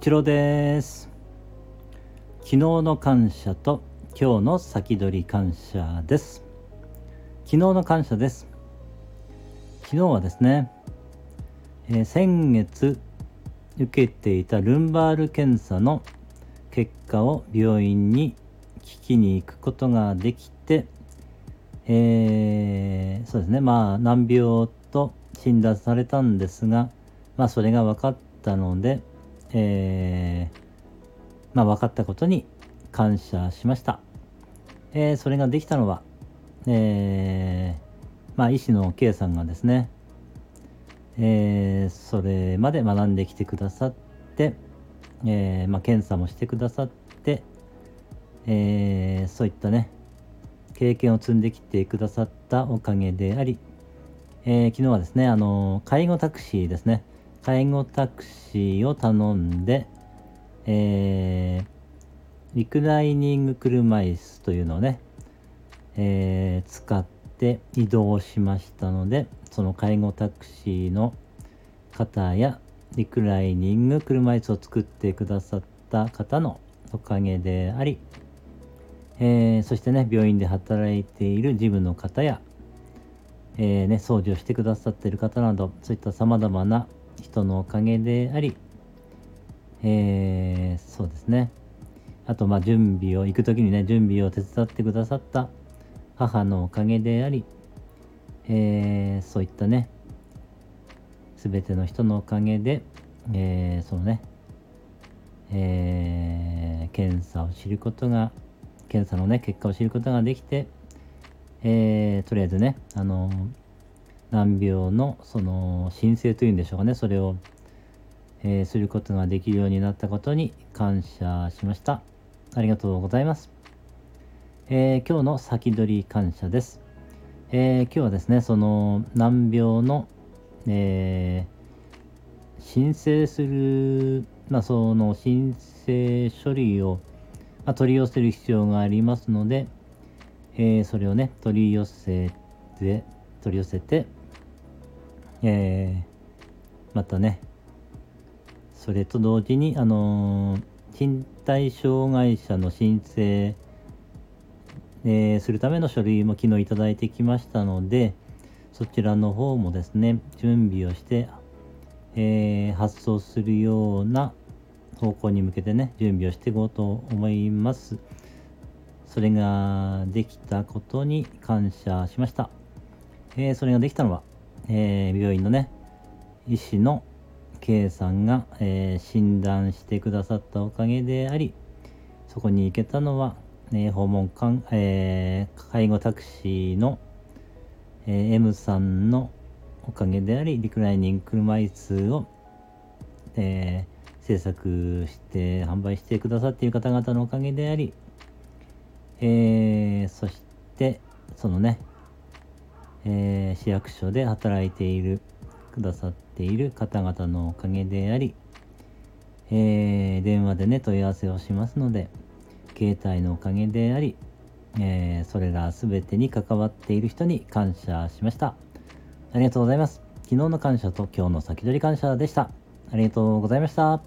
一郎です。昨日の感謝と今日の先取り感謝です。昨日の感謝です。昨日はですね、えー、先月受けていたルンバール検査の結果を病院に聞きに行くことができて、えー、そうですねまあ難病と診断されたんですがまあそれが分かったので、えー、まあ分かったことに感謝しました。えー、それができたのは、えー、まあ医師の K さんがですね、えー、それまで学んできてくださって、えー、まあ、検査もしてくださって、えー、そういったね経験を積んできてくださったおかげであり、え昨日はですねあの介護タクシーですね介護タクシーを頼んで、えー、リクライニング車椅子というのをね、えー、使って移動しましたので、その介護タクシーの方やリクライニング車椅子を作ってくださった方のおかげであり、えー、そしてね、病院で働いている事務の方や、えー、ね、掃除をしてくださっている方など、そういった様々な人のおかげであり、えー、そうですね。あと、まあ、準備を、行く時にね、準備を手伝ってくださった母のおかげであり、えー、そういったね、すべての人のおかげで、えー、そのね、えー、検査を知ることが、検査のね、結果を知ることができて、えー、とりあえずね、あの難病のその申請というんでしょうかね。それを、えー、することができるようになったことに感謝しました。ありがとうございます、えー、今日の先取り感謝です、えー、今日はですねその難病の、え申請するまあその申請書類を、まあ、取り寄せる必要がありますので、えそれをね取り寄せて取り寄せてえー、またねそれと同時にあのー、身体障害者の申請、えー、するための書類も昨日いただいてきましたのでそちらの方もですね準備をして、えー、発送するような方向に向けてね準備をしていこうと思います。それができたことに感謝しました、えー、それができたのはえー、病院のね医師の K さんが、えー、診断してくださったおかげでありそこに行けたのは、ね、訪問看、えー、介護タクシーの、えー、M さんのおかげでありリクライニング車椅子を、えー、制作して販売してくださっている方々のおかげであり、えー、そしてそのねえー、市役所で働いているくださっている方々のおかげであり、えー、電話でね問い合わせをしますので携帯のおかげであり、えー、それら全てに関わっている人に感謝しました。ありがとうございます。昨日の感謝と今日の先取り感謝でした。ありがとうございました。